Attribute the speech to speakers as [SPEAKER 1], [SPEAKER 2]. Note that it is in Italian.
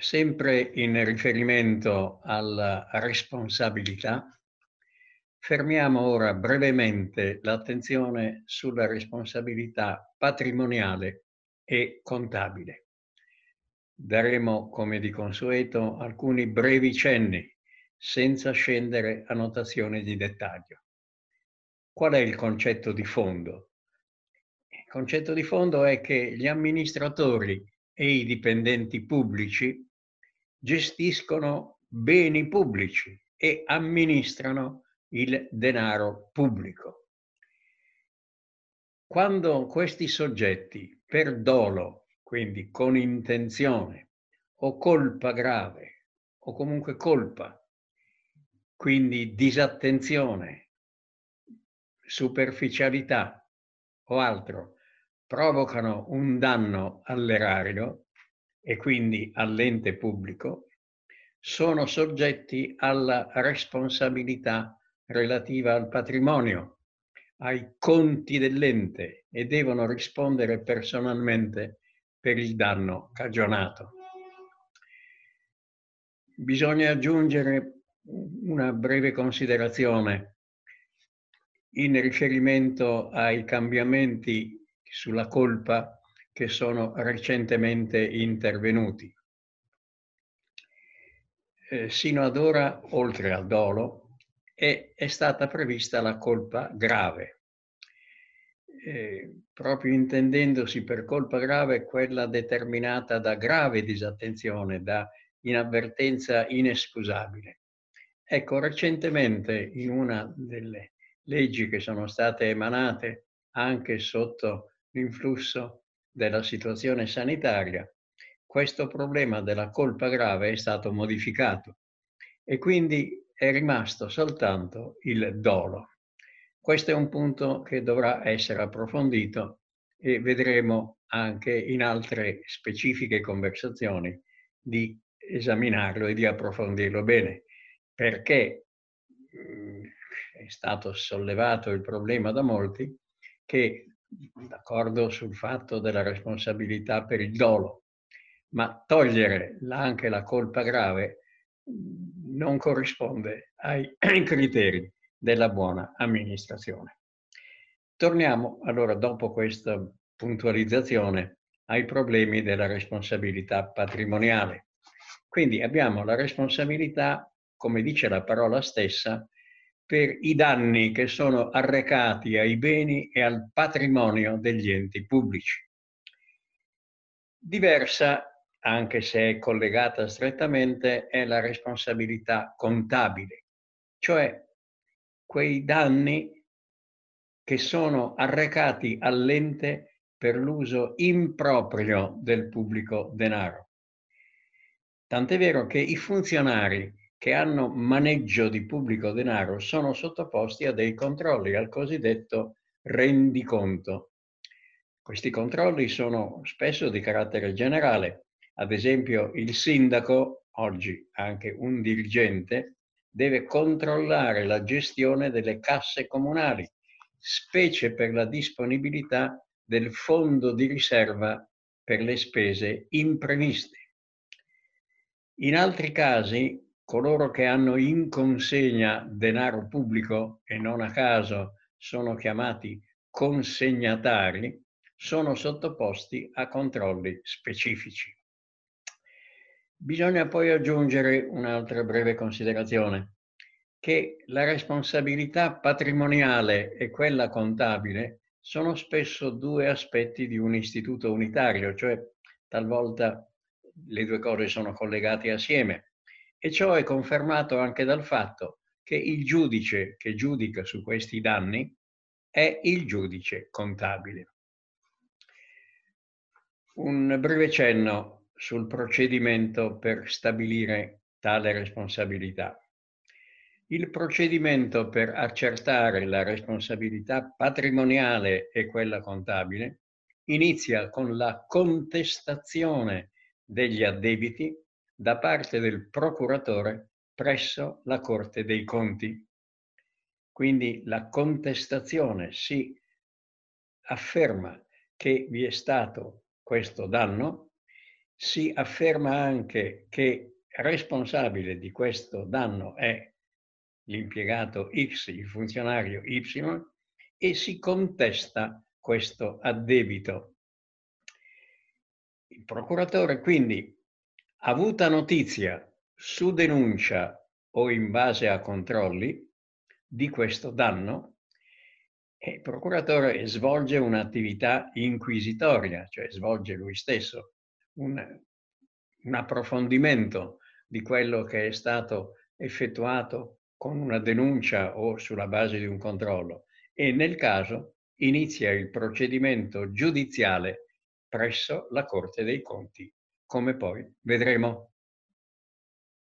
[SPEAKER 1] Sempre in riferimento alla responsabilità, fermiamo ora brevemente l'attenzione sulla responsabilità patrimoniale e contabile. Daremo, come di consueto, alcuni brevi cenni, senza scendere a notazioni di dettaglio. Qual è il concetto di fondo? Il concetto di fondo è che gli amministratori e i dipendenti pubblici gestiscono beni pubblici e amministrano il denaro pubblico. Quando questi soggetti per dolo, quindi con intenzione o colpa grave o comunque colpa, quindi disattenzione, superficialità o altro, provocano un danno all'erario e quindi all'ente pubblico, sono soggetti alla responsabilità relativa al patrimonio, ai conti dell'ente e devono rispondere personalmente per il danno cagionato. Bisogna aggiungere una breve considerazione in riferimento ai cambiamenti sulla colpa che sono recentemente intervenuti. Eh, sino ad ora, oltre al dolo, è, è stata prevista la colpa grave, eh, proprio intendendosi per colpa grave quella determinata da grave disattenzione, da inavvertenza inescusabile. Ecco, recentemente in una delle leggi che sono state emanate anche sotto l'influsso della situazione sanitaria, questo problema della colpa grave è stato modificato e quindi è rimasto soltanto il dolo. Questo è un punto che dovrà essere approfondito e vedremo anche in altre specifiche conversazioni di esaminarlo e di approfondirlo bene, perché mm, è stato sollevato il problema da molti che d'accordo sul fatto della responsabilità per il dolo, ma togliere anche la colpa grave non corrisponde ai criteri della buona amministrazione. Torniamo allora dopo questa puntualizzazione ai problemi della responsabilità patrimoniale. Quindi abbiamo la responsabilità, come dice la parola stessa, per i danni che sono arrecati ai beni e al patrimonio degli enti pubblici. Diversa, anche se è collegata strettamente, è la responsabilità contabile, cioè quei danni che sono arrecati all'ente per l'uso improprio del pubblico denaro. Tant'è vero che i funzionari che hanno maneggio di pubblico denaro sono sottoposti a dei controlli, al cosiddetto rendiconto. Questi controlli sono spesso di carattere generale. Ad esempio, il sindaco, oggi anche un dirigente, deve controllare la gestione delle casse comunali, specie per la disponibilità del fondo di riserva per le spese impreviste. In altri casi coloro che hanno in consegna denaro pubblico e non a caso sono chiamati consegnatari, sono sottoposti a controlli specifici. Bisogna poi aggiungere un'altra breve considerazione, che la responsabilità patrimoniale e quella contabile sono spesso due aspetti di un istituto unitario, cioè talvolta le due cose sono collegate assieme. E ciò è confermato anche dal fatto che il giudice che giudica su questi danni è il giudice contabile. Un breve cenno sul procedimento per stabilire tale responsabilità. Il procedimento per accertare la responsabilità patrimoniale e quella contabile inizia con la contestazione degli addebiti da parte del procuratore presso la Corte dei Conti. Quindi la contestazione si afferma che vi è stato questo danno si afferma anche che responsabile di questo danno è l'impiegato X, il funzionario Y, e si contesta questo addebito. Il procuratore quindi, avuta notizia su denuncia o in base a controlli di questo danno, il procuratore svolge un'attività inquisitoria, cioè svolge lui stesso un, un approfondimento di quello che è stato effettuato con una denuncia o sulla base di un controllo e nel caso inizia il procedimento giudiziale presso la Corte dei Conti, come poi vedremo.